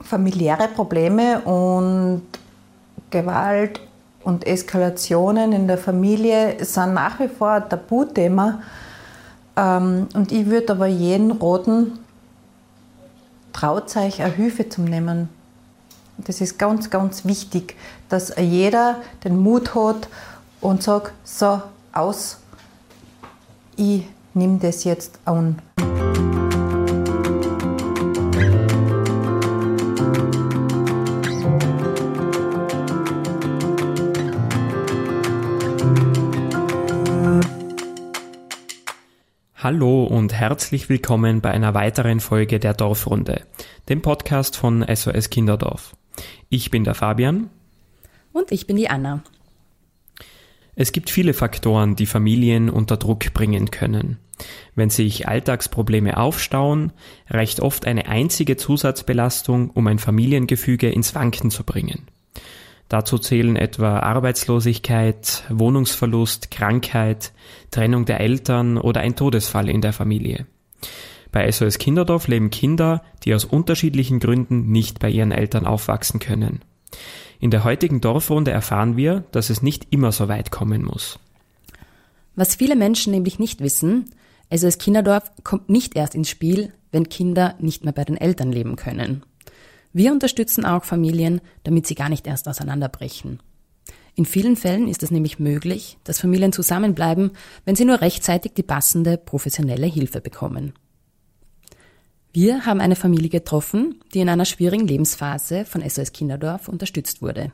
familiäre Probleme und Gewalt und Eskalationen in der Familie sind nach wie vor ein Tabuthema. Ähm, und ich würde aber jeden roten traut euch eine Hilfe zu nehmen. Das ist ganz, ganz wichtig, dass jeder den Mut hat und sagt, so, aus, ich nehme das jetzt an. Hallo und herzlich willkommen bei einer weiteren Folge der Dorfrunde, dem Podcast von SOS Kinderdorf. Ich bin der Fabian. Und ich bin die Anna. Es gibt viele Faktoren, die Familien unter Druck bringen können. Wenn sich Alltagsprobleme aufstauen, reicht oft eine einzige Zusatzbelastung, um ein Familiengefüge ins Wanken zu bringen. Dazu zählen etwa Arbeitslosigkeit, Wohnungsverlust, Krankheit, Trennung der Eltern oder ein Todesfall in der Familie. Bei SOS Kinderdorf leben Kinder, die aus unterschiedlichen Gründen nicht bei ihren Eltern aufwachsen können. In der heutigen Dorfrunde erfahren wir, dass es nicht immer so weit kommen muss. Was viele Menschen nämlich nicht wissen, SOS Kinderdorf kommt nicht erst ins Spiel, wenn Kinder nicht mehr bei den Eltern leben können. Wir unterstützen auch Familien, damit sie gar nicht erst auseinanderbrechen. In vielen Fällen ist es nämlich möglich, dass Familien zusammenbleiben, wenn sie nur rechtzeitig die passende professionelle Hilfe bekommen. Wir haben eine Familie getroffen, die in einer schwierigen Lebensphase von SOS Kinderdorf unterstützt wurde.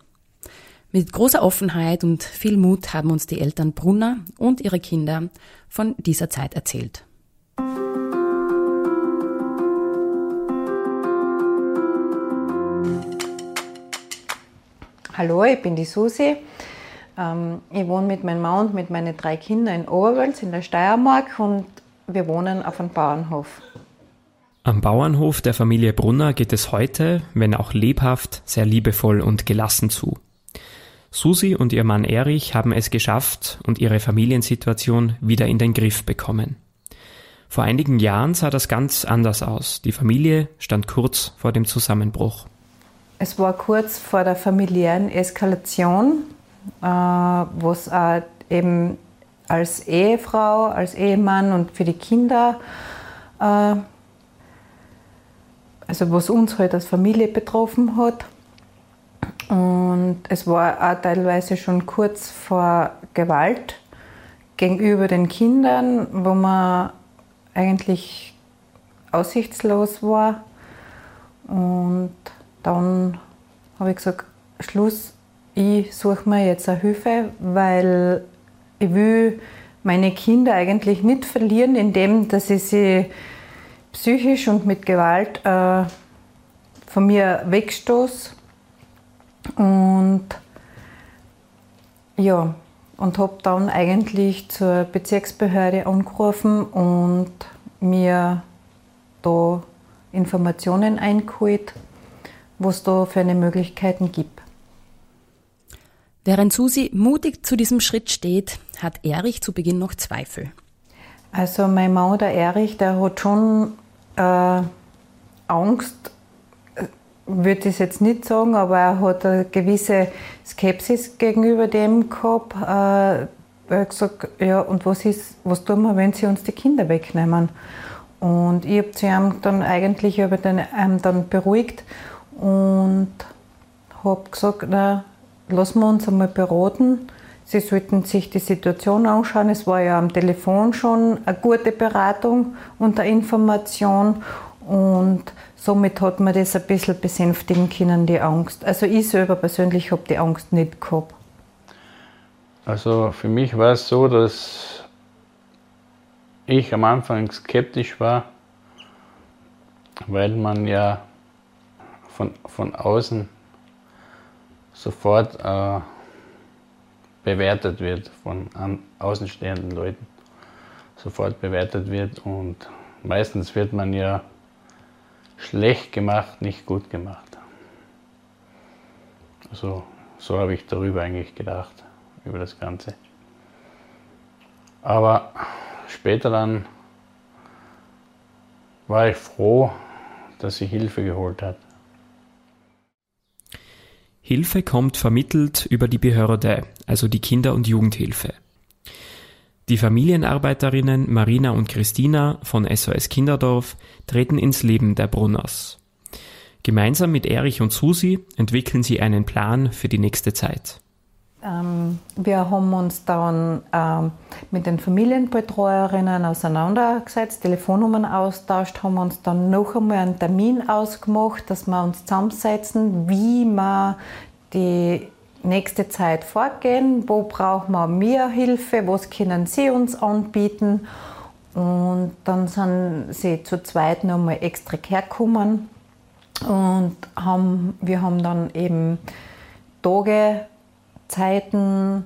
Mit großer Offenheit und viel Mut haben uns die Eltern Brunner und ihre Kinder von dieser Zeit erzählt. Hallo, ich bin die Susi. Ähm, ich wohne mit meinem Mann und mit meinen drei Kindern in Oberwölz in der Steiermark und wir wohnen auf einem Bauernhof. Am Bauernhof der Familie Brunner geht es heute, wenn auch lebhaft, sehr liebevoll und gelassen zu. Susi und ihr Mann Erich haben es geschafft und ihre Familiensituation wieder in den Griff bekommen. Vor einigen Jahren sah das ganz anders aus. Die Familie stand kurz vor dem Zusammenbruch. Es war kurz vor der familiären Eskalation, äh, wo es äh, eben als Ehefrau, als Ehemann und für die Kinder, äh, also was uns halt als Familie betroffen hat. Und es war auch teilweise schon kurz vor Gewalt gegenüber den Kindern, wo man eigentlich aussichtslos war. Und dann habe ich gesagt, Schluss, ich suche mir jetzt eine Hilfe, weil ich will meine Kinder eigentlich nicht verlieren, indem dass ich sie psychisch und mit Gewalt äh, von mir wegstoße. Und ja, und habe dann eigentlich zur Bezirksbehörde angerufen und mir da Informationen eingeholt was da für eine Möglichkeiten gibt. Während Susi mutig zu diesem Schritt steht, hat Erich zu Beginn noch Zweifel. Also mein Mann, der Erich, der hat schon äh, Angst, würde ich jetzt nicht sagen, aber er hat eine gewisse Skepsis gegenüber dem gehabt. Äh, er hat gesagt, ja, und was, ist, was tun wir, wenn sie uns die Kinder wegnehmen? Und ich habe sie ihm dann eigentlich über den, ähm, dann beruhigt und habe gesagt, na, lassen wir uns einmal beraten. Sie sollten sich die Situation anschauen. Es war ja am Telefon schon eine gute Beratung und eine Information. Und somit hat man das ein bisschen besänftigen können, die Angst. Also ich selber persönlich habe die Angst nicht gehabt. Also für mich war es so, dass ich am Anfang skeptisch war, weil man ja von, von außen sofort äh, bewertet wird, von an, außenstehenden Leuten sofort bewertet wird und meistens wird man ja schlecht gemacht, nicht gut gemacht. Also, so habe ich darüber eigentlich gedacht, über das Ganze. Aber später dann war ich froh, dass sie Hilfe geholt hat Hilfe kommt vermittelt über die Behörde, also die Kinder- und Jugendhilfe. Die Familienarbeiterinnen Marina und Christina von SOS Kinderdorf treten ins Leben der Brunners. Gemeinsam mit Erich und Susi entwickeln sie einen Plan für die nächste Zeit. Ähm, wir haben uns dann ähm, mit den Familienbetreuerinnen auseinandergesetzt, Telefonnummern austauscht, haben uns dann noch einmal einen Termin ausgemacht, dass wir uns zusammensetzen, wie wir die nächste Zeit vorgehen, wo brauchen wir mehr Hilfe, was können sie uns anbieten. Und dann sind sie zu zweit noch mal extra hergekommen und haben, wir haben dann eben Tage Zeiten,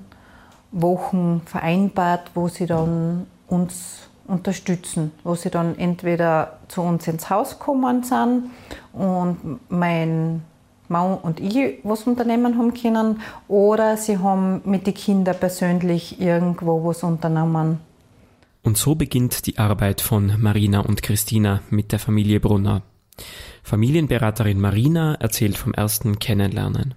Wochen vereinbart, wo sie dann uns unterstützen, wo sie dann entweder zu uns ins Haus kommen sind und mein Mann und ich was unternehmen haben können oder sie haben mit den Kindern persönlich irgendwo was unternommen. Und so beginnt die Arbeit von Marina und Christina mit der Familie Brunner. Familienberaterin Marina erzählt vom ersten Kennenlernen.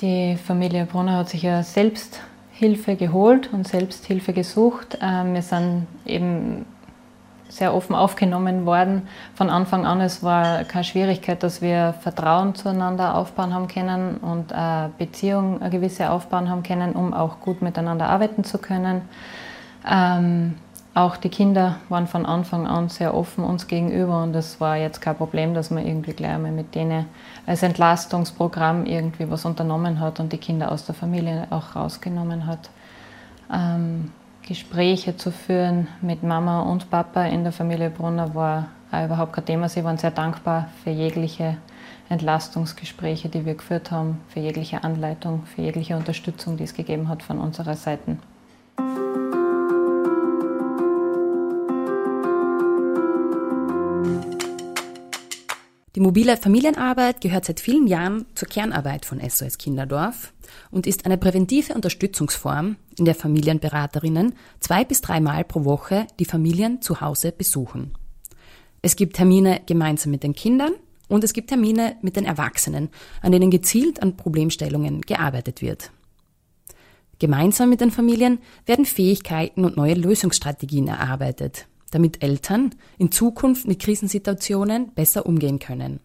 Die Familie Brunner hat sich ja selbst Hilfe geholt und selbst Hilfe gesucht. Ähm, wir sind eben sehr offen aufgenommen worden. Von Anfang an, es war keine Schwierigkeit, dass wir Vertrauen zueinander aufbauen haben können und eine Beziehung eine gewisse aufbauen haben können, um auch gut miteinander arbeiten zu können. Auch die Kinder waren von Anfang an sehr offen uns gegenüber und es war jetzt kein Problem, dass man irgendwie gleich mal mit denen als Entlastungsprogramm irgendwie was unternommen hat und die Kinder aus der Familie auch rausgenommen hat. Ähm, Gespräche zu führen mit Mama und Papa in der Familie Brunner war überhaupt kein Thema. Sie waren sehr dankbar für jegliche Entlastungsgespräche, die wir geführt haben, für jegliche Anleitung, für jegliche Unterstützung, die es gegeben hat von unserer Seite. Die mobile Familienarbeit gehört seit vielen Jahren zur Kernarbeit von SOS Kinderdorf und ist eine präventive Unterstützungsform, in der Familienberaterinnen zwei bis dreimal pro Woche die Familien zu Hause besuchen. Es gibt Termine gemeinsam mit den Kindern und es gibt Termine mit den Erwachsenen, an denen gezielt an Problemstellungen gearbeitet wird. Gemeinsam mit den Familien werden Fähigkeiten und neue Lösungsstrategien erarbeitet, damit Eltern in Zukunft mit Krisensituationen besser umgehen können.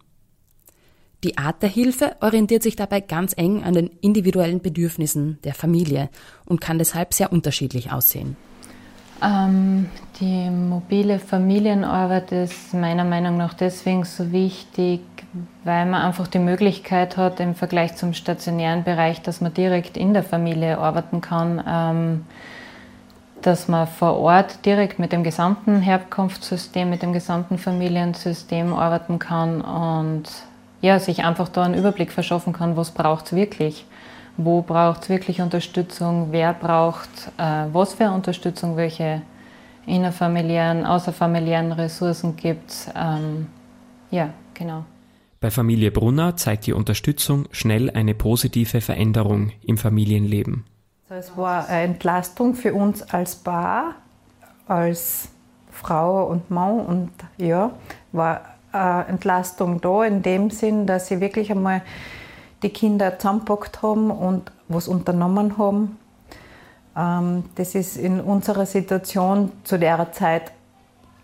Die Art der Hilfe orientiert sich dabei ganz eng an den individuellen Bedürfnissen der Familie und kann deshalb sehr unterschiedlich aussehen. Ähm, die mobile Familienarbeit ist meiner Meinung nach deswegen so wichtig, weil man einfach die Möglichkeit hat im Vergleich zum stationären Bereich, dass man direkt in der Familie arbeiten kann. Ähm, dass man vor Ort direkt mit dem gesamten Herkunftssystem, mit dem gesamten Familiensystem arbeiten kann und ja, sich einfach da einen Überblick verschaffen kann, was braucht es wirklich. Wo braucht es wirklich Unterstützung? Wer braucht äh, was für Unterstützung? Welche innerfamiliären, außerfamiliären Ressourcen gibt es? Ähm, ja, genau. Bei Familie Brunner zeigt die Unterstützung schnell eine positive Veränderung im Familienleben. Also es war eine Entlastung für uns als Paar, als Frau und Mann und ja, war eine Entlastung da in dem Sinn, dass sie wirklich einmal die Kinder zusammengepackt haben und was unternommen haben. Ähm, das ist in unserer Situation zu der Zeit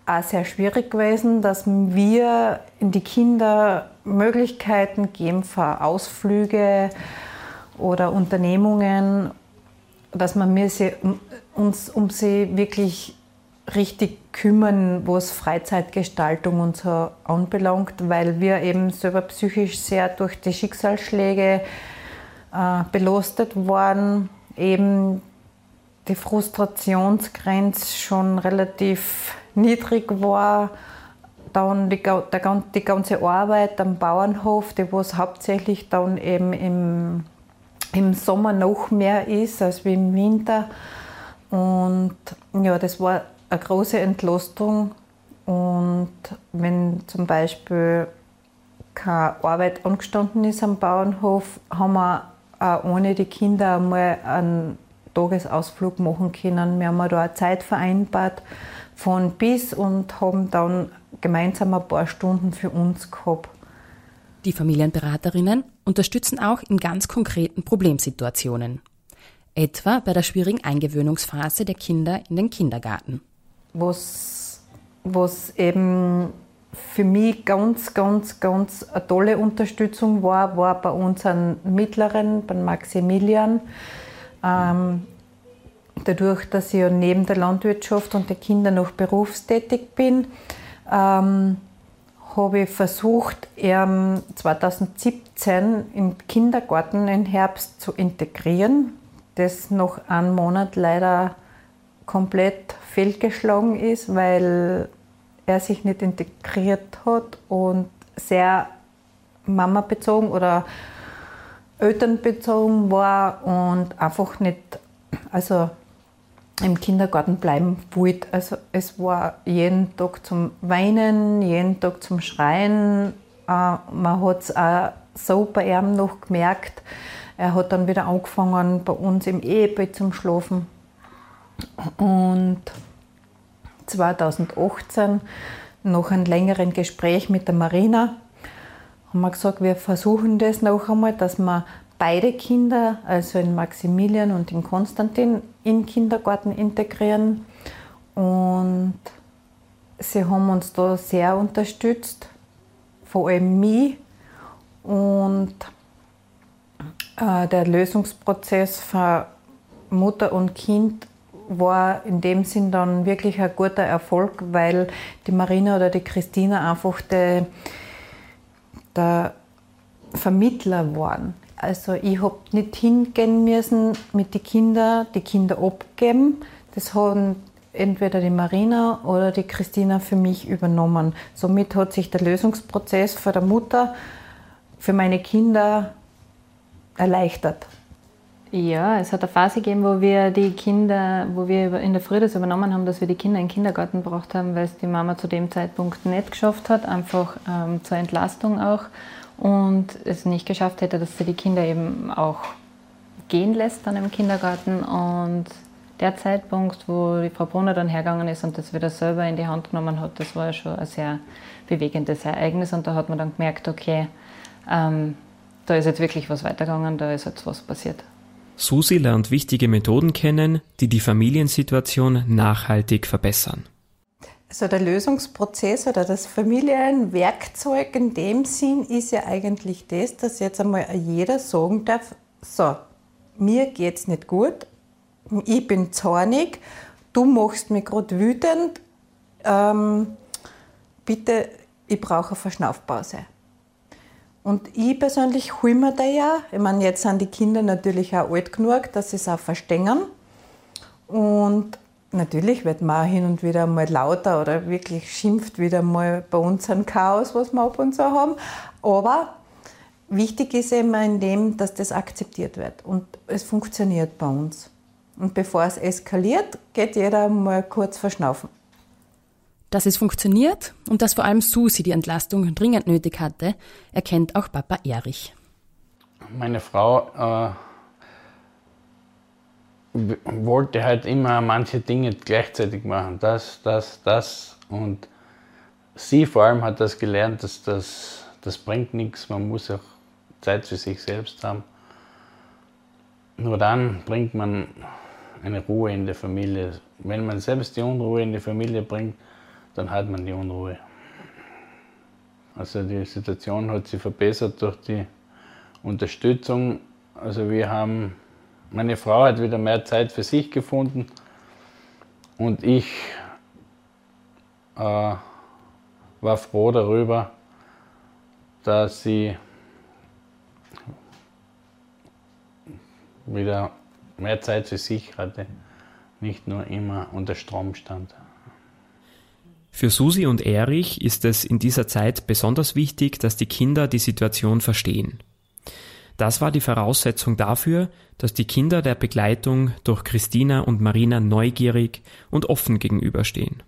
auch sehr schwierig gewesen, dass wir in die Kinder Möglichkeiten geben für Ausflüge oder Unternehmungen dass wir uns um sie wirklich richtig kümmern, was Freizeitgestaltung und so anbelangt, weil wir eben selber psychisch sehr durch die Schicksalsschläge äh, belastet waren, eben die Frustrationsgrenze schon relativ niedrig war. Dann die, der, die ganze Arbeit am Bauernhof, die was hauptsächlich dann eben im im Sommer noch mehr ist als im Winter. Und ja, das war eine große Entlastung. Und wenn zum Beispiel keine Arbeit angestanden ist am Bauernhof, haben wir auch ohne die Kinder einmal einen Tagesausflug machen können. Wir haben da eine Zeit vereinbart von bis und haben dann gemeinsam ein paar Stunden für uns gehabt. Die Familienberaterinnen unterstützen auch in ganz konkreten Problemsituationen. Etwa bei der schwierigen Eingewöhnungsphase der Kinder in den Kindergarten. Was, was eben für mich ganz, ganz, ganz eine tolle Unterstützung war, war bei unseren Mittleren, beim Maximilian. Ähm, dadurch, dass ich ja neben der Landwirtschaft und den Kindern noch berufstätig bin, ähm, habe ich versucht, ihn 2017 im Kindergarten im Herbst zu integrieren, das noch einen Monat leider komplett fehlgeschlagen ist, weil er sich nicht integriert hat und sehr Mama-bezogen oder Elternbezogen war und einfach nicht, also im Kindergarten bleiben wollte. Also es war jeden Tag zum Weinen, jeden Tag zum Schreien. Äh, man hat es auch so bei ihm noch gemerkt. Er hat dann wieder angefangen, bei uns im Ehebett zum Schlafen. Und 2018, nach einem längeren Gespräch mit der Marina, haben wir gesagt, wir versuchen das noch einmal, dass wir beide Kinder, also in Maximilian und in Konstantin, in Kindergarten integrieren. Und sie haben uns da sehr unterstützt, vor allem mich. Und äh, der Lösungsprozess für Mutter und Kind war in dem Sinn dann wirklich ein guter Erfolg, weil die Marina oder die Christina einfach der, der Vermittler waren. Also ich habe nicht hingehen müssen mit den Kindern, die Kinder abgeben. Das haben entweder die Marina oder die Christina für mich übernommen. Somit hat sich der Lösungsprozess für der Mutter für meine Kinder erleichtert. Ja, es hat eine Phase gegeben, wo wir die Kinder, wo wir in der Früh das übernommen haben, dass wir die Kinder in den Kindergarten gebracht haben, weil es die Mama zu dem Zeitpunkt nicht geschafft hat, einfach ähm, zur Entlastung auch und es nicht geschafft hätte, dass sie die Kinder eben auch gehen lässt dann im Kindergarten. Und der Zeitpunkt, wo die Frau Brunner dann hergegangen ist und das wieder selber in die Hand genommen hat, das war schon ein sehr bewegendes Ereignis. Und da hat man dann gemerkt, okay, ähm, da ist jetzt wirklich was weitergegangen, da ist jetzt was passiert. Susi lernt wichtige Methoden kennen, die die Familiensituation nachhaltig verbessern. Also der Lösungsprozess oder das Familienwerkzeug in dem Sinn ist ja eigentlich das, dass jetzt einmal jeder sagen darf, so, mir geht's nicht gut, ich bin zornig, du machst mich gerade wütend, ähm, bitte, ich brauche eine Verschnaufpause. Und ich persönlich hole mir da ja, ich meine, jetzt sind die Kinder natürlich auch alt genug, dass sie es auch verstehen. Und Natürlich wird man hin und wieder mal lauter oder wirklich schimpft wieder mal bei uns ein Chaos, was wir ab und zu haben. Aber wichtig ist eben in dem, dass das akzeptiert wird und es funktioniert bei uns. Und bevor es eskaliert, geht jeder mal kurz verschnaufen. Dass es funktioniert und dass vor allem Susi die Entlastung dringend nötig hatte, erkennt auch Papa Erich. Meine Frau äh wollte halt immer manche Dinge gleichzeitig machen. Das, das, das. Und sie vor allem hat das gelernt, dass das, das bringt nichts. Man muss auch Zeit für sich selbst haben. Nur dann bringt man eine Ruhe in der Familie. Wenn man selbst die Unruhe in die Familie bringt, dann hat man die Unruhe. Also die Situation hat sich verbessert durch die Unterstützung. Also wir haben meine Frau hat wieder mehr Zeit für sich gefunden und ich äh, war froh darüber, dass sie wieder mehr Zeit für sich hatte, nicht nur immer unter Strom stand. Für Susi und Erich ist es in dieser Zeit besonders wichtig, dass die Kinder die Situation verstehen. Das war die Voraussetzung dafür, dass die Kinder der Begleitung durch Christina und Marina neugierig und offen gegenüberstehen.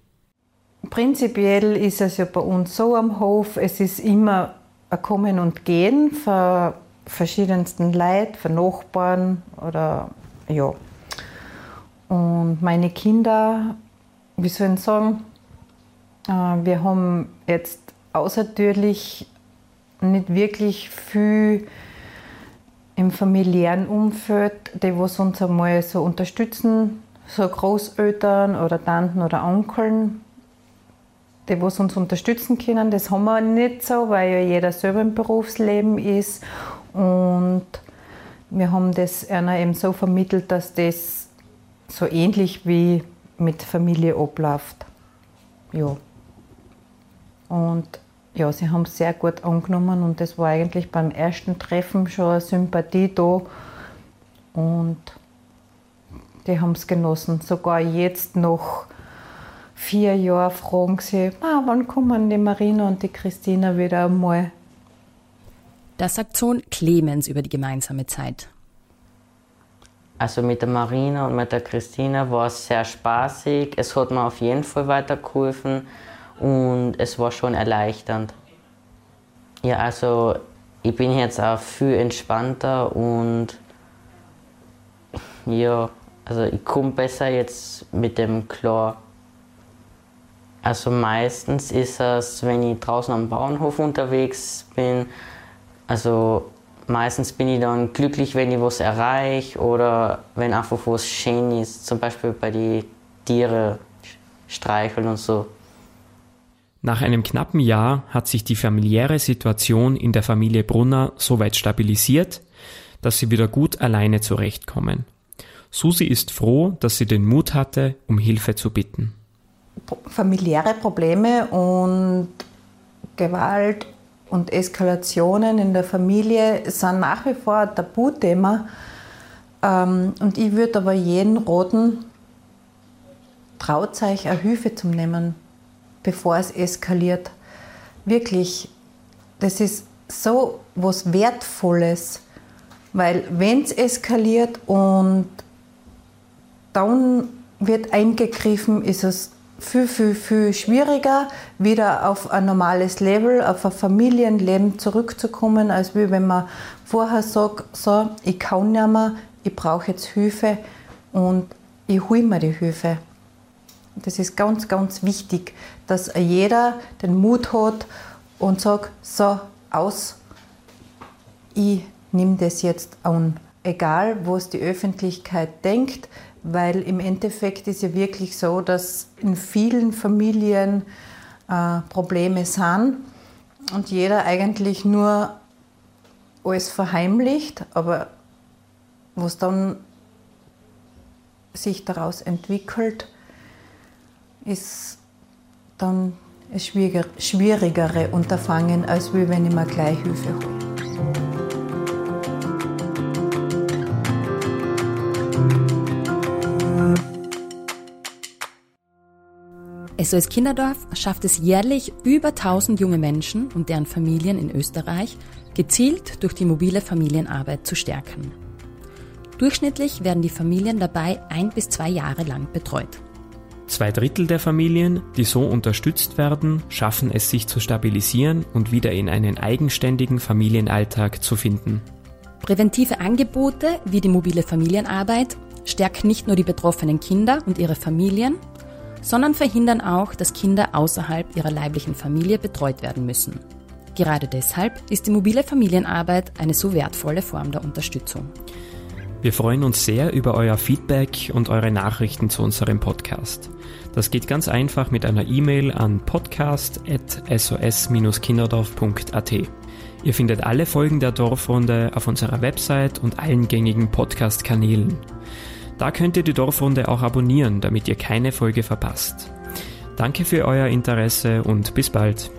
Prinzipiell ist es ja bei uns so am Hof, es ist immer ein Kommen und Gehen von verschiedensten Leid, von Nachbarn oder ja. Und meine Kinder, wie soll ich sagen, äh, wir haben jetzt außertürlich nicht wirklich viel im familiären Umfeld, die was uns einmal so unterstützen, so Großeltern oder Tanten oder Onkeln, die was uns unterstützen können. Das haben wir nicht so, weil ja jeder selber im Berufsleben ist und wir haben das einer eben so vermittelt, dass das so ähnlich wie mit Familie abläuft. Ja. Und ja, sie haben es sehr gut angenommen und das war eigentlich beim ersten Treffen schon eine Sympathie da. Und die haben es genossen. Sogar jetzt noch vier Jahren fragen sie, ah, wann kommen die Marina und die Christina wieder einmal. Das sagt Sohn Clemens über die gemeinsame Zeit. Also mit der Marina und mit der Christina war es sehr spaßig. Es hat mir auf jeden Fall weitergeholfen und es war schon erleichternd. Ja, also ich bin jetzt auch viel entspannter und ja, also ich komme besser jetzt mit dem klar. Also meistens ist es, wenn ich draußen am Bauernhof unterwegs bin, also meistens bin ich dann glücklich, wenn ich was erreiche oder wenn einfach was schön ist, zum Beispiel bei den Tieren streicheln und so. Nach einem knappen Jahr hat sich die familiäre Situation in der Familie Brunner so weit stabilisiert, dass sie wieder gut alleine zurechtkommen. Susi ist froh, dass sie den Mut hatte, um Hilfe zu bitten. Familiäre Probleme und Gewalt und Eskalationen in der Familie sind nach wie vor ein Tabuthema. Ähm, und ich würde aber jeden roten, traut euch eine Hilfe zu nehmen bevor es eskaliert. Wirklich, das ist so was Wertvolles, weil wenn es eskaliert und dann wird eingegriffen, ist es viel, viel, viel schwieriger, wieder auf ein normales Level, auf ein Familienleben zurückzukommen, als wie wenn man vorher sagt, so, ich kann nicht mehr, ich brauche jetzt Hilfe und ich hole mir die Hilfe. Das ist ganz, ganz wichtig, dass jeder den Mut hat und sagt, so, aus, ich nehme das jetzt an. Egal, was die Öffentlichkeit denkt, weil im Endeffekt ist ja wirklich so, dass in vielen Familien äh, Probleme sind und jeder eigentlich nur alles verheimlicht, aber was dann sich daraus entwickelt, ist dann ein schwierigere Unterfangen, als wenn ich mir gleich Hilfe hole. SOS Kinderdorf schafft es jährlich über 1000 junge Menschen und deren Familien in Österreich gezielt durch die mobile Familienarbeit zu stärken. Durchschnittlich werden die Familien dabei ein bis zwei Jahre lang betreut. Zwei Drittel der Familien, die so unterstützt werden, schaffen es sich zu stabilisieren und wieder in einen eigenständigen Familienalltag zu finden. Präventive Angebote wie die mobile Familienarbeit stärken nicht nur die betroffenen Kinder und ihre Familien, sondern verhindern auch, dass Kinder außerhalb ihrer leiblichen Familie betreut werden müssen. Gerade deshalb ist die mobile Familienarbeit eine so wertvolle Form der Unterstützung. Wir freuen uns sehr über euer Feedback und eure Nachrichten zu unserem Podcast. Das geht ganz einfach mit einer E-Mail an podcast.sos-kinderdorf.at. Ihr findet alle Folgen der Dorfrunde auf unserer Website und allen gängigen Podcast-Kanälen. Da könnt ihr die Dorfrunde auch abonnieren, damit ihr keine Folge verpasst. Danke für euer Interesse und bis bald.